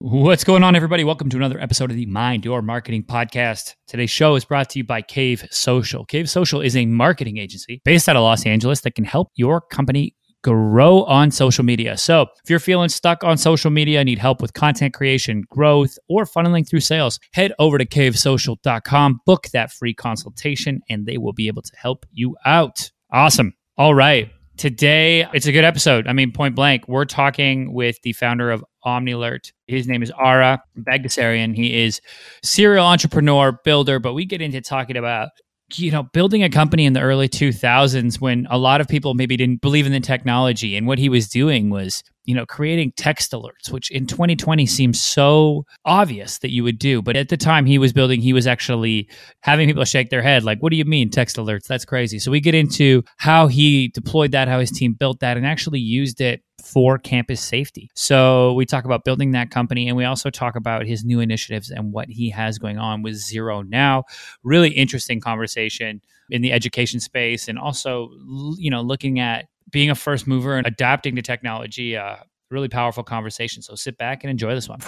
What's going on, everybody? Welcome to another episode of the Mind Your Marketing Podcast. Today's show is brought to you by Cave Social. Cave Social is a marketing agency based out of Los Angeles that can help your company grow on social media. So, if you're feeling stuck on social media, need help with content creation, growth, or funneling through sales, head over to cavesocial.com, book that free consultation, and they will be able to help you out. Awesome. All right. Today, it's a good episode. I mean, point blank, we're talking with the founder of Omnilert. His name is Ara Bagdasarian. He is serial entrepreneur, builder, but we get into talking about you know, building a company in the early 2000s when a lot of people maybe didn't believe in the technology. And what he was doing was, you know, creating text alerts, which in 2020 seems so obvious that you would do. But at the time he was building, he was actually having people shake their head, like, what do you mean text alerts? That's crazy. So we get into how he deployed that, how his team built that, and actually used it for campus safety. So we talk about building that company and we also talk about his new initiatives and what he has going on with Zero Now. Really interesting conversation in the education space and also you know looking at being a first mover and adapting to technology. Uh, really powerful conversation. So sit back and enjoy this one.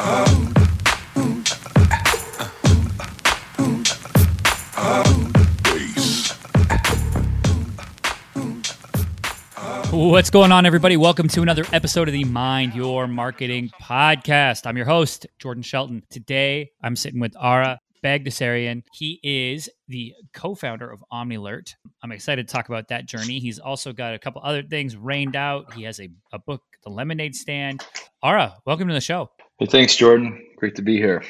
What's going on, everybody? Welcome to another episode of the Mind Your Marketing Podcast. I'm your host, Jordan Shelton. Today, I'm sitting with Ara Bagdasarian. He is the co-founder of Omnilert. I'm excited to talk about that journey. He's also got a couple other things rained out. He has a, a book, The Lemonade Stand. Ara, welcome to the show. Hey, thanks, Jordan. Great to be here.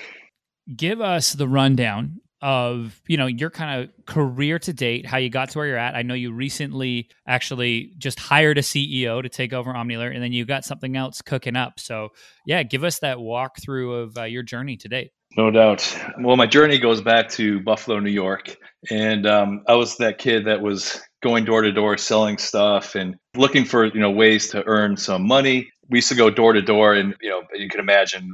Give us the rundown of you know your kind of career to date how you got to where you're at. I know you recently actually just hired a ceo to take over omnilert and then you got something else cooking up. So yeah give us that walkthrough of uh, your journey to date. No doubt. Well my journey goes back to buffalo new york and um, i was that kid that was going door to door selling stuff and looking for you know ways to earn some money we used to go door to door and you know you can imagine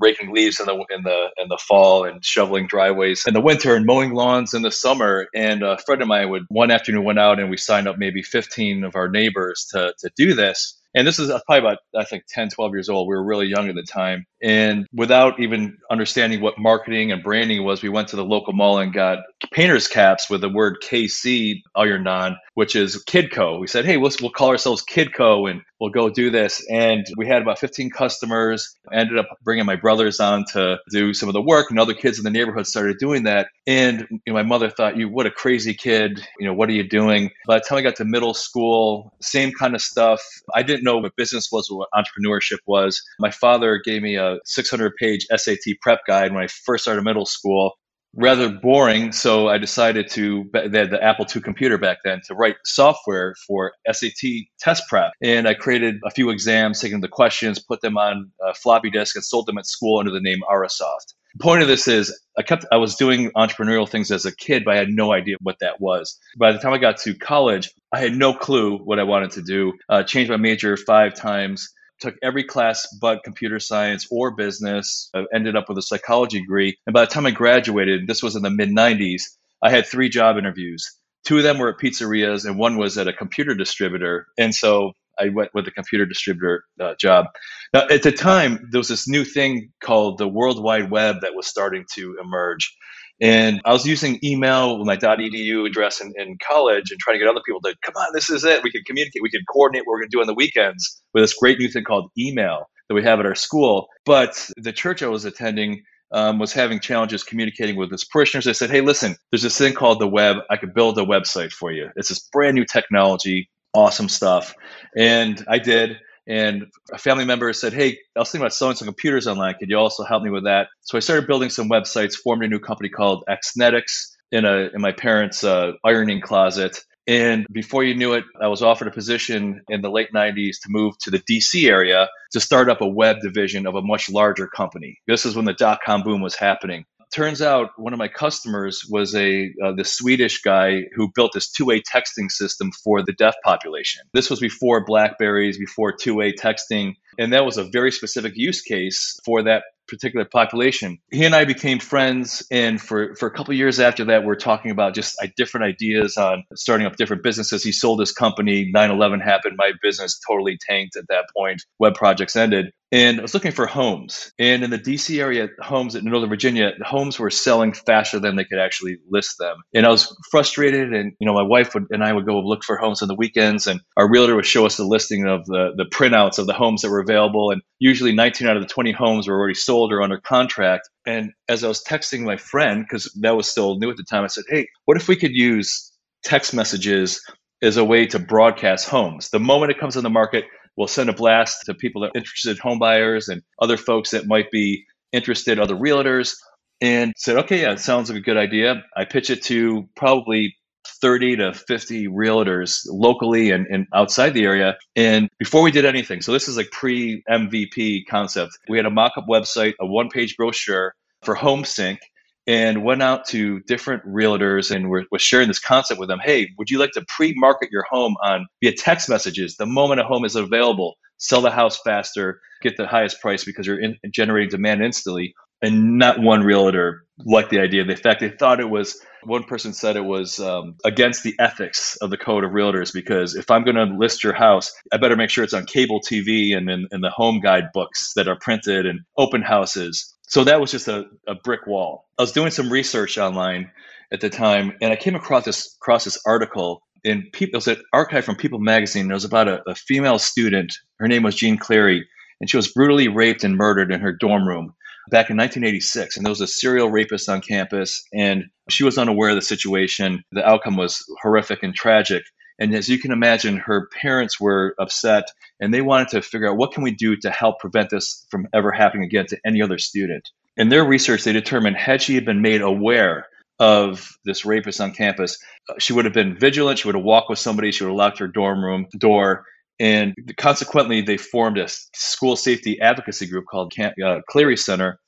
raking leaves in the in the in the fall and shoveling driveways in the winter and mowing lawns in the summer. And a friend of mine would one afternoon went out and we signed up maybe 15 of our neighbors to to do this. And this is uh, probably about, I think, 10, 12 years old. We were really young at the time. And without even understanding what marketing and branding was, we went to the local mall and got painter's caps with the word KC ironed on, which is Kidco. We said, hey, we'll, we'll call ourselves Kidco and we'll go do this. And we had about 15 customers. I ended up bringing my brothers on to do some of the work, and other kids in the neighborhood started doing that. And you know, my mother thought, you, what a crazy kid. You know, what are you doing? By the time I got to middle school, same kind of stuff. I didn't know what business was, what entrepreneurship was. My father gave me a 600 page SAT prep guide when I first started middle school rather boring. So I decided to, they had the Apple II computer back then, to write software for SAT test prep. And I created a few exams, taking the questions, put them on a floppy disk, and sold them at school under the name Arasoft. The point of this is I kept I was doing entrepreneurial things as a kid, but I had no idea what that was. By the time I got to college, I had no clue what I wanted to do. Uh, changed my major five times took every class but computer science or business. I ended up with a psychology degree. And by the time I graduated, this was in the mid 90s, I had three job interviews. Two of them were at pizzerias, and one was at a computer distributor. And so I went with the computer distributor uh, job. Now, at the time, there was this new thing called the World Wide Web that was starting to emerge. And I was using email with my .edu address in, in college and trying to get other people to come on, this is it. We could communicate. We could coordinate what we're going to do on the weekends with this great new thing called email that we have at our school. But the church I was attending um, was having challenges communicating with its parishioners. I said, hey, listen, there's this thing called the web. I could build a website for you. It's this brand new technology, awesome stuff. And I did. And a family member said, Hey, I was thinking about selling some computers online. Could you also help me with that? So I started building some websites, formed a new company called Xnetics in, a, in my parents' uh, ironing closet. And before you knew it, I was offered a position in the late 90s to move to the DC area to start up a web division of a much larger company. This is when the dot com boom was happening turns out one of my customers was a uh, the Swedish guy who built this two-way texting system for the deaf population. This was before Blackberries, before two-way texting, and that was a very specific use case for that particular population. He and I became friends, and for, for a couple years after that, we are talking about just uh, different ideas on starting up different businesses. He sold his company, 9 11 happened, my business totally tanked at that point, web projects ended. And I was looking for homes. And in the DC area, homes in Northern Virginia, homes were selling faster than they could actually list them. And I was frustrated. And, you know, my wife would, and I would go look for homes on the weekends, and our realtor would show us the listing of the, the printouts of the homes that were available. And usually 19 out of the 20 homes were already sold or under contract. And as I was texting my friend, because that was still new at the time, I said, hey, what if we could use text messages as a way to broadcast homes? The moment it comes on the market, We'll send a blast to people that are interested homebuyers and other folks that might be interested, other realtors, and said, okay, yeah, it sounds like a good idea. I pitch it to probably 30 to 50 realtors locally and, and outside the area. And before we did anything, so this is like pre MVP concept, we had a mock up website, a one page brochure for HomeSync and went out to different realtors and were, was sharing this concept with them. Hey, would you like to pre-market your home on via text messages the moment a home is available? Sell the house faster, get the highest price because you're in, generating demand instantly. And not one realtor liked the idea. In fact, they thought it was. One person said it was um, against the ethics of the code of realtors because if I'm going to list your house, I better make sure it's on cable TV and in, in the home guide books that are printed and open houses so that was just a, a brick wall. I was doing some research online at the time, and I came across this across this article in People. It was an archive from People magazine. And It was about a, a female student. Her name was Jeanne Clery, and she was brutally raped and murdered in her dorm room back in 1986. And there was a serial rapist on campus, and she was unaware of the situation. The outcome was horrific and tragic. And as you can imagine, her parents were upset and they wanted to figure out what can we do to help prevent this from ever happening again to any other student. In their research, they determined had she been made aware of this rapist on campus, she would have been vigilant. She would have walked with somebody. She would have locked her dorm room door. And consequently, they formed a school safety advocacy group called Camp, uh, Center.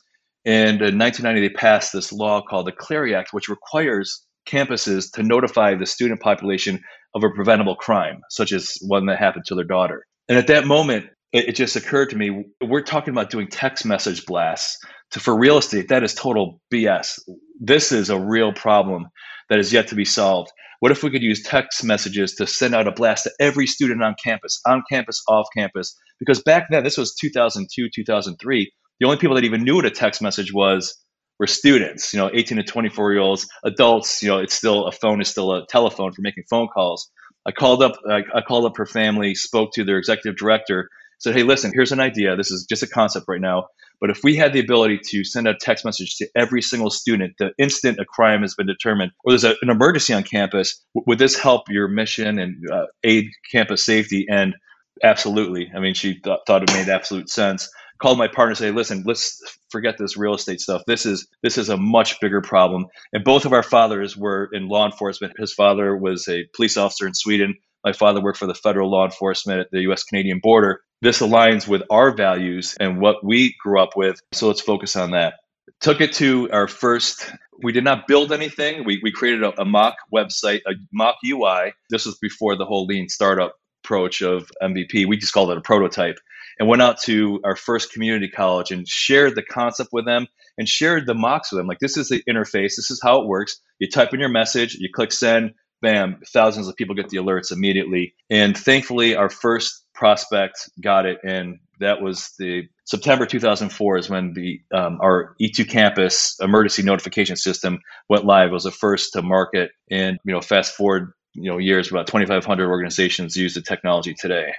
And in 1990, they passed this law called the Clery Act, which requires campuses to notify the student population of a preventable crime, such as one that happened to their daughter. And at that moment, it, it just occurred to me we're talking about doing text message blasts to, for real estate. That is total BS. This is a real problem that is yet to be solved. What if we could use text messages to send out a blast to every student on campus, on campus, off campus? Because back then, this was 2002, 2003. The only people that even knew what a text message was were students, you know, 18 to 24 year olds, adults, you know, it's still a phone is still a telephone for making phone calls. I called up, I, I called up her family, spoke to their executive director, said, Hey, listen, here's an idea. This is just a concept right now. But if we had the ability to send a text message to every single student the instant a crime has been determined or there's a, an emergency on campus, w- would this help your mission and uh, aid campus safety? And absolutely. I mean, she th- thought it made absolute sense called my partner and say, listen, let's forget this real estate stuff. This is this is a much bigger problem. And both of our fathers were in law enforcement. His father was a police officer in Sweden. My father worked for the federal law enforcement at the US Canadian border. This aligns with our values and what we grew up with. So let's focus on that. Took it to our first we did not build anything. We, we created a, a mock website, a mock UI. This was before the whole lean startup approach of MVP. We just called it a prototype and went out to our first community college and shared the concept with them and shared the mocks with them. Like, this is the interface, this is how it works. You type in your message, you click send, bam, thousands of people get the alerts immediately. And thankfully, our first prospect got it. And that was the September 2004 is when the um, our e2Campus emergency notification system went live. It was the first to market. And, you know, fast forward, you know, years, about 2,500 organizations use the technology today.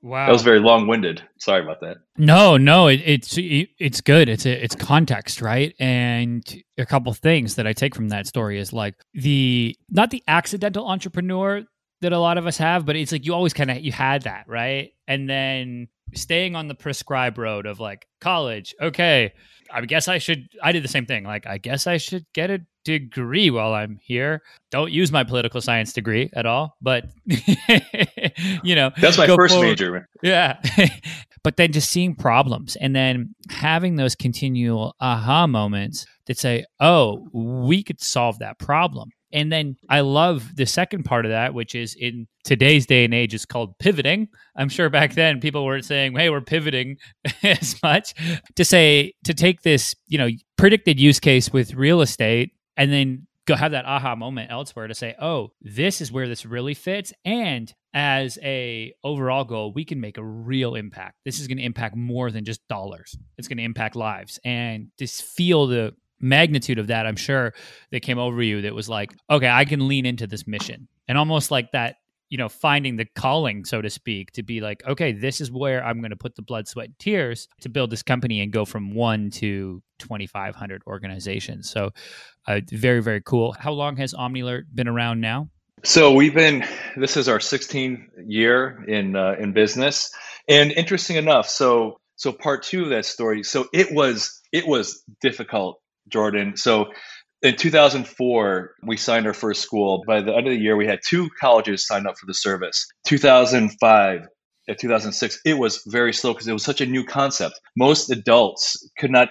Wow, that was very long-winded. Sorry about that. No, no, it, it's it, it's good. It's a, it's context, right? And a couple things that I take from that story is like the not the accidental entrepreneur that a lot of us have, but it's like you always kind of you had that, right? And then staying on the prescribed road of like college, okay, I guess I should. I did the same thing. Like, I guess I should get a degree while I'm here. Don't use my political science degree at all, but you know, that's my first forward. major. Yeah. but then just seeing problems and then having those continual aha moments that say, oh, we could solve that problem. And then I love the second part of that, which is in today's day and age, it's called pivoting. I'm sure back then people weren't saying, hey, we're pivoting as much to say, to take this, you know, predicted use case with real estate and then go have that aha moment elsewhere to say, oh, this is where this really fits. And as a overall goal, we can make a real impact. This is going to impact more than just dollars. It's going to impact lives. And just feel the magnitude of that, I'm sure that came over you that was like, okay, I can lean into this mission. And almost like that you know, finding the calling, so to speak, to be like, okay, this is where I'm going to put the blood, sweat, and tears to build this company and go from one to 2,500 organizations. So, uh, very, very cool. How long has Omnilert been around now? So we've been. This is our 16th year in uh, in business, and interesting enough, so so part two of that story. So it was it was difficult, Jordan. So in 2004, we signed our first school. By the end of the year, we had two colleges sign up for the service. 2005, 2006, it was very slow because it was such a new concept. Most adults could not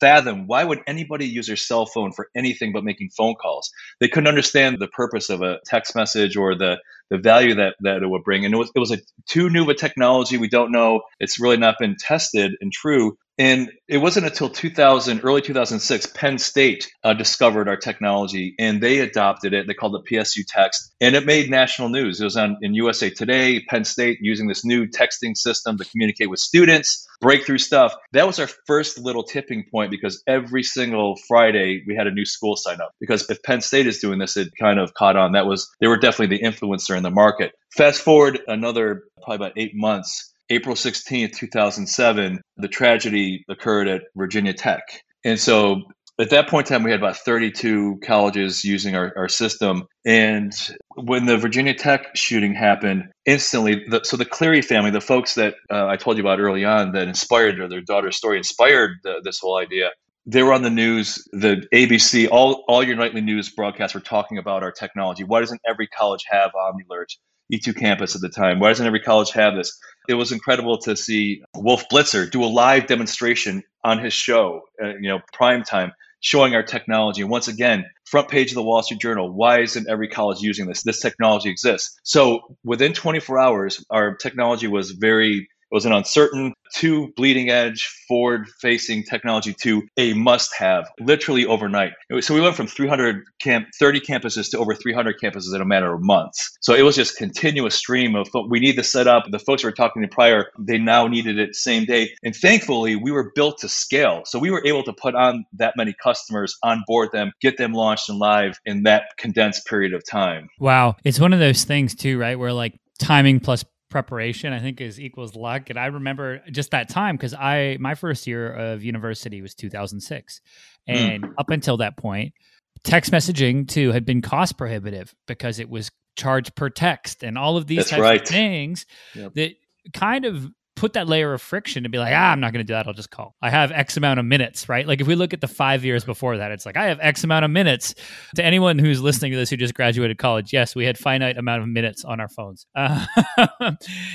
fathom why would anybody use their cell phone for anything but making phone calls. They couldn't understand the purpose of a text message or the the value that that it would bring. And it was it was a too new of a technology. We don't know. It's really not been tested and true. And it wasn't until 2000, early 2006, Penn State uh, discovered our technology and they adopted it. They called it PSU Text, and it made national news. It was on in USA Today. Penn State using this new texting system to communicate with students, breakthrough stuff. That was our first little tipping point because every single Friday we had a new school sign up. Because if Penn State is doing this, it kind of caught on. That was they were definitely the influencer in the market. Fast forward another probably about eight months April 16th, 2007, the tragedy occurred at Virginia Tech. And so at that point in time, we had about 32 colleges using our, our system. And when the Virginia Tech shooting happened, instantly, the, so the Clery family, the folks that uh, I told you about early on that inspired their daughter's story, inspired the, this whole idea. They were on the news, the ABC, all, all your nightly news broadcasts were talking about our technology. Why doesn't every college have Omnilert? e2Campus at the time. Why doesn't every college have this? It was incredible to see Wolf Blitzer do a live demonstration on his show, uh, you know, prime time, showing our technology. And once again, front page of the Wall Street Journal. Why isn't every college using this? This technology exists. So within 24 hours, our technology was very was an uncertain to bleeding edge forward facing technology to a must have literally overnight. So we went from 300 camp 30 campuses to over 300 campuses in a matter of months. So it was just continuous stream of we need to set up. The folks we were talking to prior, they now needed it same day. And thankfully we were built to scale. So we were able to put on that many customers, onboard them, get them launched and live in that condensed period of time. Wow. It's one of those things too, right? Where like timing plus preparation i think is equals luck and i remember just that time because i my first year of university was 2006 and mm. up until that point text messaging too had been cost prohibitive because it was charged per text and all of these That's types right. of things yep. that kind of put that layer of friction to be like, ah, I'm not going to do that. I'll just call. I have X amount of minutes, right? Like if we look at the five years before that, it's like I have X amount of minutes. To anyone who's listening to this who just graduated college, yes, we had finite amount of minutes on our phones, uh,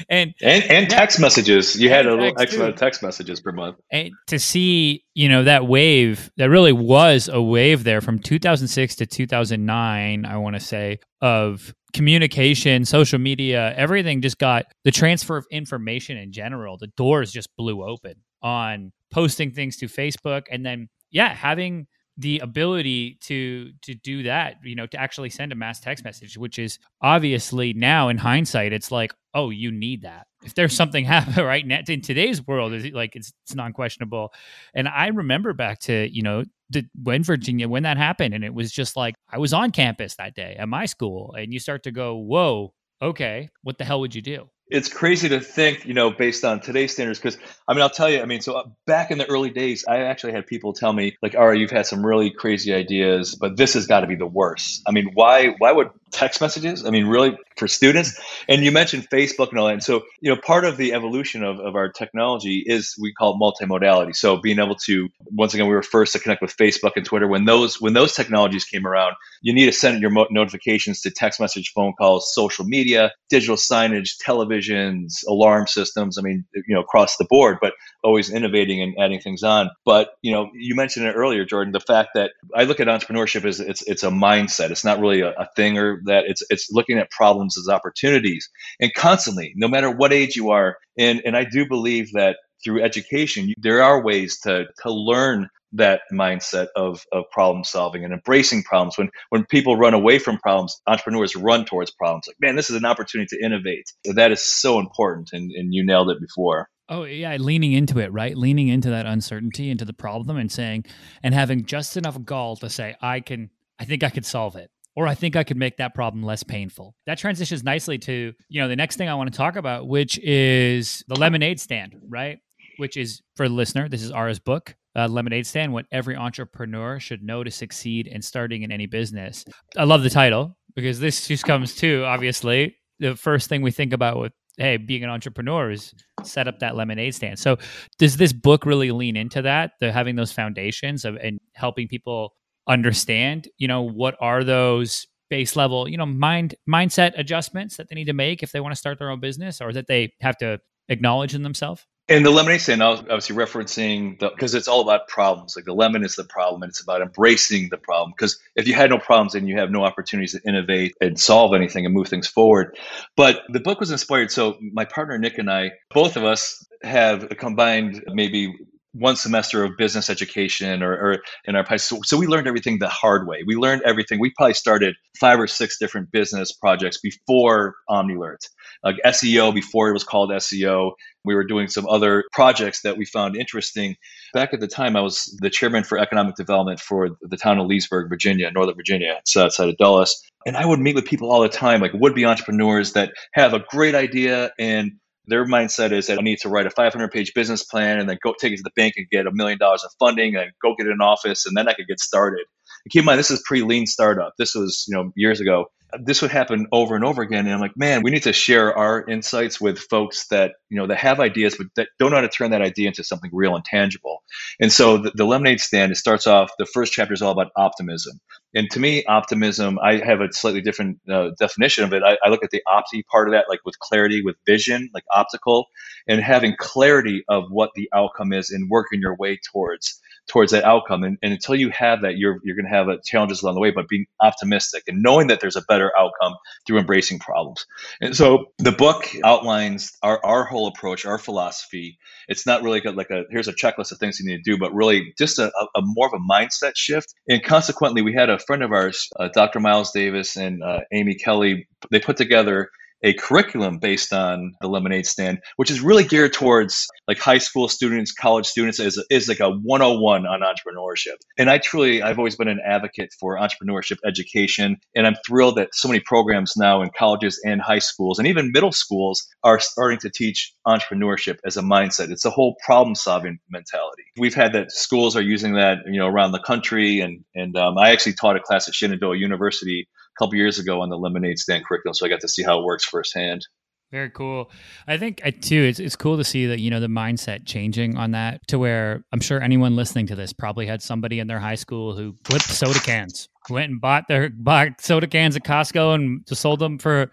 and, and and text messages. You had a little X amount of text messages per month. And to see, you know, that wave that really was a wave there from 2006 to 2009. I want to say of communication, social media, everything just got the transfer of information in general. The doors just blew open on posting things to Facebook and then yeah, having the ability to to do that, you know, to actually send a mass text message, which is obviously now in hindsight, it's like, oh, you need that. If there's something happening right now in today's world, is like it's it's non questionable. And I remember back to you know the, when Virginia when that happened, and it was just like I was on campus that day at my school, and you start to go, whoa, okay, what the hell would you do? It's crazy to think, you know, based on today's standards. Because I mean, I'll tell you, I mean, so uh, back in the early days, I actually had people tell me, like, "All right, you've had some really crazy ideas, but this has got to be the worst." I mean, why? Why would text messages? I mean, really for students? And you mentioned Facebook and all that. And so, you know, part of the evolution of, of our technology is we call it multimodality. So being able to, once again, we were first to connect with Facebook and Twitter when those when those technologies came around. You need to send your mo- notifications to text message, phone calls, social media, digital signage, televisions, alarm systems. I mean, you know, across the board, but always innovating and adding things on. But you know, you mentioned it earlier, Jordan. The fact that I look at entrepreneurship as it's it's a mindset. It's not really a, a thing or that. It's it's looking at problems as opportunities and constantly, no matter what age you are. And and I do believe that through education, there are ways to to learn that mindset of, of problem solving and embracing problems. When when people run away from problems, entrepreneurs run towards problems. Like, man, this is an opportunity to innovate. That is so important, and, and you nailed it before. Oh yeah, leaning into it, right? Leaning into that uncertainty, into the problem, and saying, and having just enough gall to say, I can, I think I could solve it, or I think I could make that problem less painful. That transitions nicely to, you know, the next thing I want to talk about, which is the lemonade stand, right? Which is for the listener, this is Ara's book, uh, Lemonade Stand: What Every Entrepreneur Should Know to Succeed in Starting in Any Business. I love the title because this just comes to obviously the first thing we think about with hey, being an entrepreneur is set up that lemonade stand. So does this book really lean into that, the having those foundations of and helping people understand, you know, what are those base level, you know, mind mindset adjustments that they need to make if they want to start their own business or that they have to acknowledge in themselves? And the lemonade stand, obviously referencing the because it's all about problems. Like the lemon is the problem, and it's about embracing the problem. Because if you had no problems, then you have no opportunities to innovate and solve anything and move things forward. But the book was inspired. So my partner Nick and I, both of us, have combined maybe one semester of business education or, or in our so, so we learned everything the hard way. We learned everything. We probably started five or six different business projects before omnilert. Like seo before it was called seo we were doing some other projects that we found interesting. Back at the time i was the chairman for economic development for the town of leesburg virginia northern virginia it's uh, outside of dulles. And i would meet with people all the time like would-be entrepreneurs that have a great idea and their mindset is that I need to write a 500 page business plan and then go take it to the bank and get a million dollars of funding and go get an office and then I could get started. And keep in mind, this is pre lean startup. This was, you know, years ago this would happen over and over again. And I'm like, man, we need to share our insights with folks that, you know, that have ideas, but that don't know how to turn that idea into something real and tangible. And so the, the lemonade stand, it starts off, the first chapter is all about optimism. And to me, optimism, I have a slightly different uh, definition of it. I, I look at the opti part of that, like with clarity, with vision, like optical, and having clarity of what the outcome is and working your way towards towards that outcome. And, and until you have that, you're you're going to have challenges along the way. But being optimistic and knowing that there's a better outcome through embracing problems. And so the book outlines our our whole approach, our philosophy. It's not really like a here's a checklist of things you need to do, but really just a, a more of a mindset shift. And consequently, we had a friend of ours, uh, Dr. Miles Davis and uh, Amy Kelly. They put together a curriculum based on the lemonade stand, which is really geared towards like high school students, college students, is, is like a 101 on entrepreneurship. And I truly, I've always been an advocate for entrepreneurship education. And I'm thrilled that so many programs now in colleges and high schools and even middle schools are starting to teach entrepreneurship as a mindset. It's a whole problem solving mentality. We've had that schools are using that, you know, around the country. And, and um, I actually taught a class at Shenandoah University couple years ago on the lemonade stand curriculum, so I got to see how it works firsthand. Very cool. I think uh, too, it's it's cool to see that you know the mindset changing on that to where I'm sure anyone listening to this probably had somebody in their high school who flipped soda cans, went and bought their bought soda cans at Costco and just sold them for,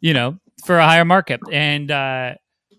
you know, for a higher market. And uh,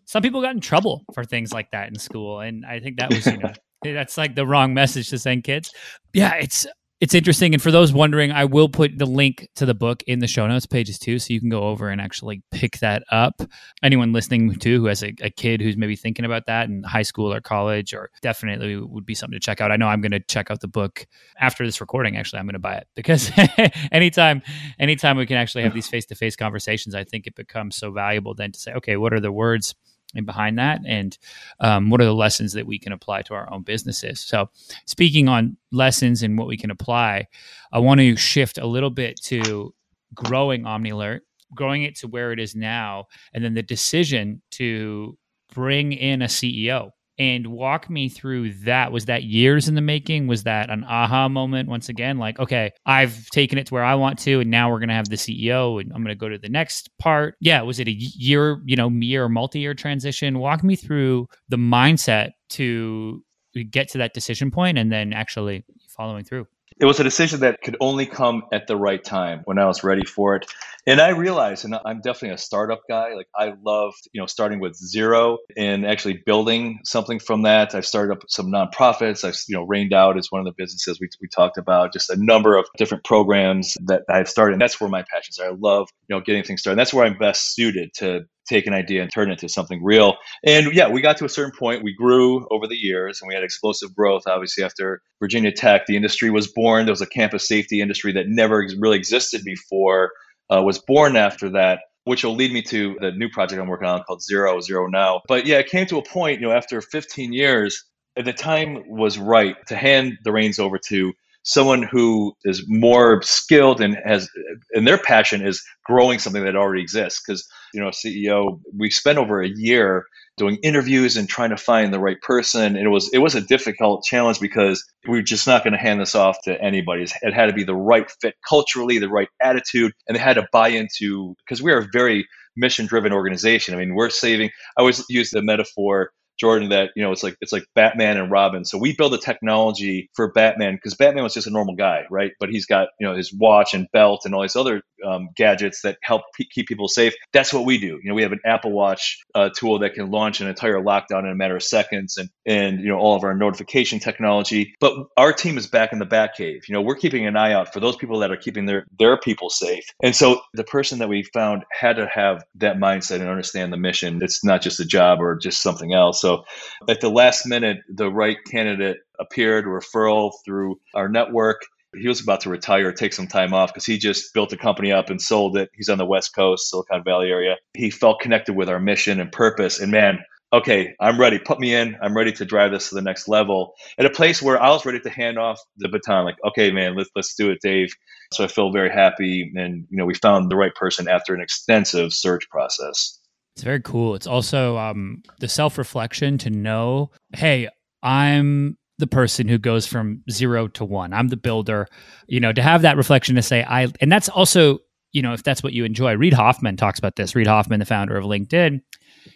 some people got in trouble for things like that in school, and I think that was you know that's like the wrong message to send kids. Yeah, it's it's interesting. And for those wondering, I will put the link to the book in the show notes pages too, so you can go over and actually pick that up. Anyone listening too who has a, a, kid who's maybe thinking about that in high school or college, or definitely would be something to check out. I know I'm going to check out the book after this recording. Actually, I'm going to buy it because anytime, anytime we can actually have these face to face conversations, I think it becomes so valuable then to say, okay, what are the words? And behind that and um, what are the lessons that we can apply to our own businesses? So speaking on lessons and what we can apply i want to shift a little bit to growing omnilert growing it to where it is now and then the decision to bring in a ceo and walk me through that. Was that years in the making? Was that an aha moment once again? Like, okay, I've taken it to where I want to, and now we're going to have the CEO, and I'm going to go to the next part. Yeah, was it a year, you know, year or multi year transition? Walk me through the mindset to get to that decision point and then actually following through. It was a decision that could only come at the right time when I was ready for it. And I realized, and I'm definitely a startup guy. Like I love, you know, starting with zero and actually building something from that. I've started up some nonprofits. I've, you know, Rained Out is one of the businesses we, we talked about. Just a number of different programs that I've started. And that's where my passions are. I love, you know, getting things started. And that's where I'm best suited to take an idea and turn it into something real. And yeah, we got to a certain point. We grew over the years and we had explosive growth. Obviously, after Virginia Tech, the industry was born. There was a campus safety industry that never really existed before, uh, was born after that. Which will lead me to the new project I'm working on called Zero Zero Now. But yeah, it came to a point, you know, after 15 years, the time was right to hand the reins over to someone who is more skilled and has and their passion is growing something that already exists. Because you know ceo we spent over a year doing interviews and trying to find the right person. It was it was a difficult challenge because we are just not going to hand this off to anybody. It had to be the right fit culturally the right attitude and they had to buy into because we are a very mission driven organization. I mean we're saving i always use the metaphor Jordan that you know it's like it's like Batman and Robin. So we build a technology for Batman because Batman was just a normal guy, right? But he's got you know his watch and belt and all these other um, gadgets that help p- keep people safe. That's what we do. You know, we have an Apple Watch uh, tool that can launch an entire lockdown in a matter of seconds, and and you know all of our notification technology. But our team is back in the Batcave. You know, we're keeping an eye out for those people that are keeping their their people safe. And so the person that we found had to have that mindset and understand the mission. It's not just a job or just something else. So at the last minute, the right candidate appeared, referral through our network he was about to retire, take some time off because he just built a company up and sold it. He's on the West Coast, Silicon Valley area. He felt connected with our mission and purpose. And man, okay, I'm ready. Put me in. I'm ready to drive this to the next level. At a place where I was ready to hand off the baton, like, okay, man, let's let's do it, Dave. So I feel very happy, and you know, we found the right person after an extensive search process. It's very cool. It's also um, the self reflection to know, hey, I'm the person who goes from zero to one. I'm the builder, you know, to have that reflection to say, I, and that's also, you know, if that's what you enjoy. Reid Hoffman talks about this. Reid Hoffman, the founder of LinkedIn,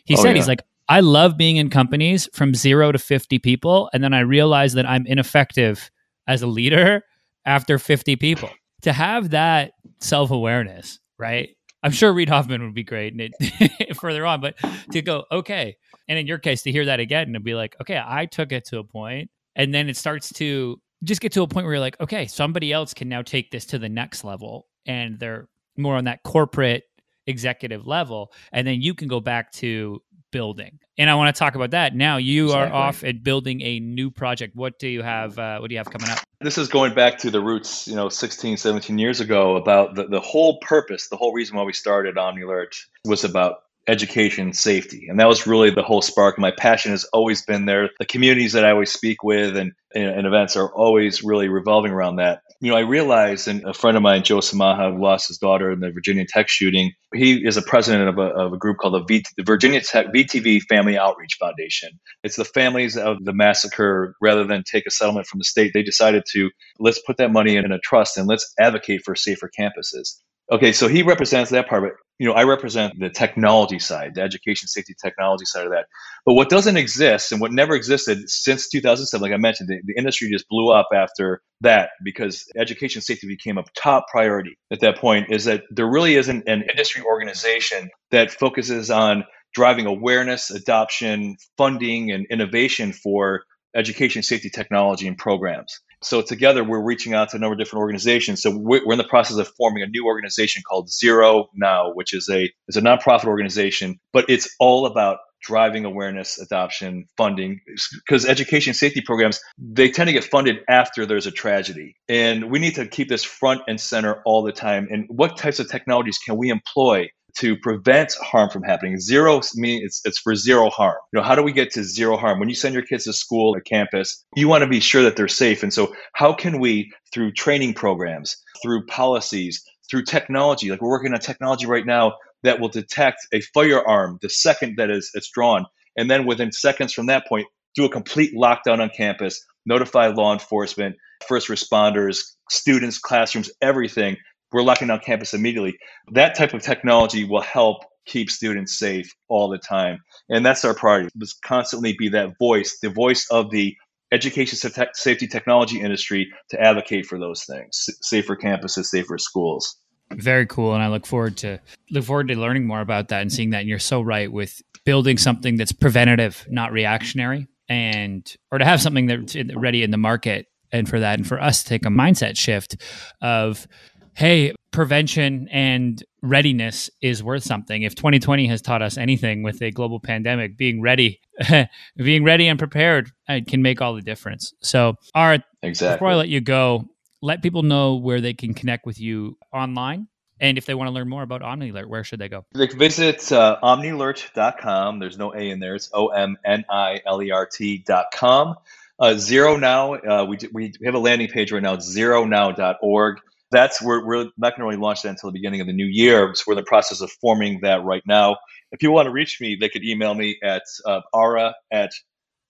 he oh, said, yeah. he's like, I love being in companies from zero to 50 people. And then I realize that I'm ineffective as a leader after 50 people. To have that self awareness, right? I'm sure Reid Hoffman would be great further on, but to go, okay. And in your case, to hear that again and be like, okay, I took it to a point and then it starts to just get to a point where you're like okay somebody else can now take this to the next level and they're more on that corporate executive level and then you can go back to building. And i want to talk about that. Now you exactly. are off at building a new project. What do you have uh, what do you have coming up? This is going back to the roots you know 16 17 years ago about the, the whole purpose the whole reason why we started omnilert was about education safety. And that was really the whole spark. My passion has always been there. The communities that i always speak with and, and events are always really revolving around that. You know i realized and a friend of mine joe samaha lost his daughter in the virginia tech shooting he is a president of a, of a group called the, v, the virginia tech vtv family outreach foundation. It's the families of the massacre. Rather than take a settlement from the state they decided to let's put that money in a trust and let's advocate for safer campuses Okay, so he represents that part, but you know, I represent the technology side, the education safety technology side of that. But what doesn't exist and what never existed since 2007, like I mentioned, the, the industry just blew up after that because education safety became a top priority at that point. Is that there really isn't an industry organization that focuses on driving awareness, adoption, funding, and innovation for education safety technology and programs. So together, we're reaching out to a number of different organizations. So we're, in the process of forming a new organization called Zero Now, which is a is a nonprofit organization, but it's all about driving awareness, adoption, funding, because education safety programs they tend to get funded after there's a tragedy, and we need to keep this front and center all the time. And what types of technologies can we employ to prevent harm from happening. Zero means it's, it's for zero harm. You know, how do we get to zero harm? When you send your kids to school or campus, you want to be sure that they're safe. And so how can we, through training programs, through policies, through technology, like we're working on technology right now that will detect a firearm the second that is it's drawn. And then within seconds from that point, do a complete lockdown on campus, notify law enforcement, first responders, students, classrooms, everything we're locking down campus immediately. That type of technology will help keep students safe all the time. And that's our priority, is constantly be that voice, the voice of the education safety technology industry to advocate for those things, safer campuses, safer schools. Very cool, and I look forward to look forward to learning more about that and seeing that. And you're so right with building something that's preventative, not reactionary, and or to have something that's ready in the market. And for that, and for us to take a mindset shift of, hey, prevention and readiness is worth something. If 2020 has taught us anything with a global pandemic, being ready, being ready and prepared it can make all the difference. So, Art, exactly. before I let you go, let people know where they can connect with you online. And if they want to learn more about Omnilert, where should they go? They can visit uh, omnilert.com. There's no A in there. It's O M N I L E R T.com. Uh, Zero Now, uh, we, we have a landing page right now. It's zeronow.org that's where we're not going to really launch that until the beginning of the new year. So we're in the process of forming that right now. If you want to reach me, they could email me at uh, ara at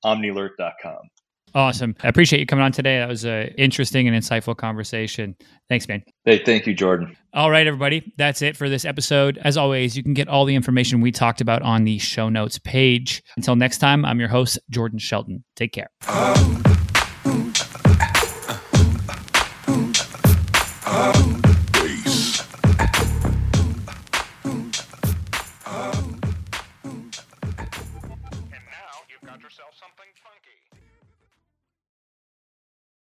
omnilert.com. Awesome. I appreciate you coming on today. That was an interesting and insightful conversation. Thanks, man. Hey, thank you, Jordan. All right, everybody. That's it for this episode. As always, you can get all the information we talked about on the show notes page. Until next time, I'm your host, Jordan Shelton. Take care.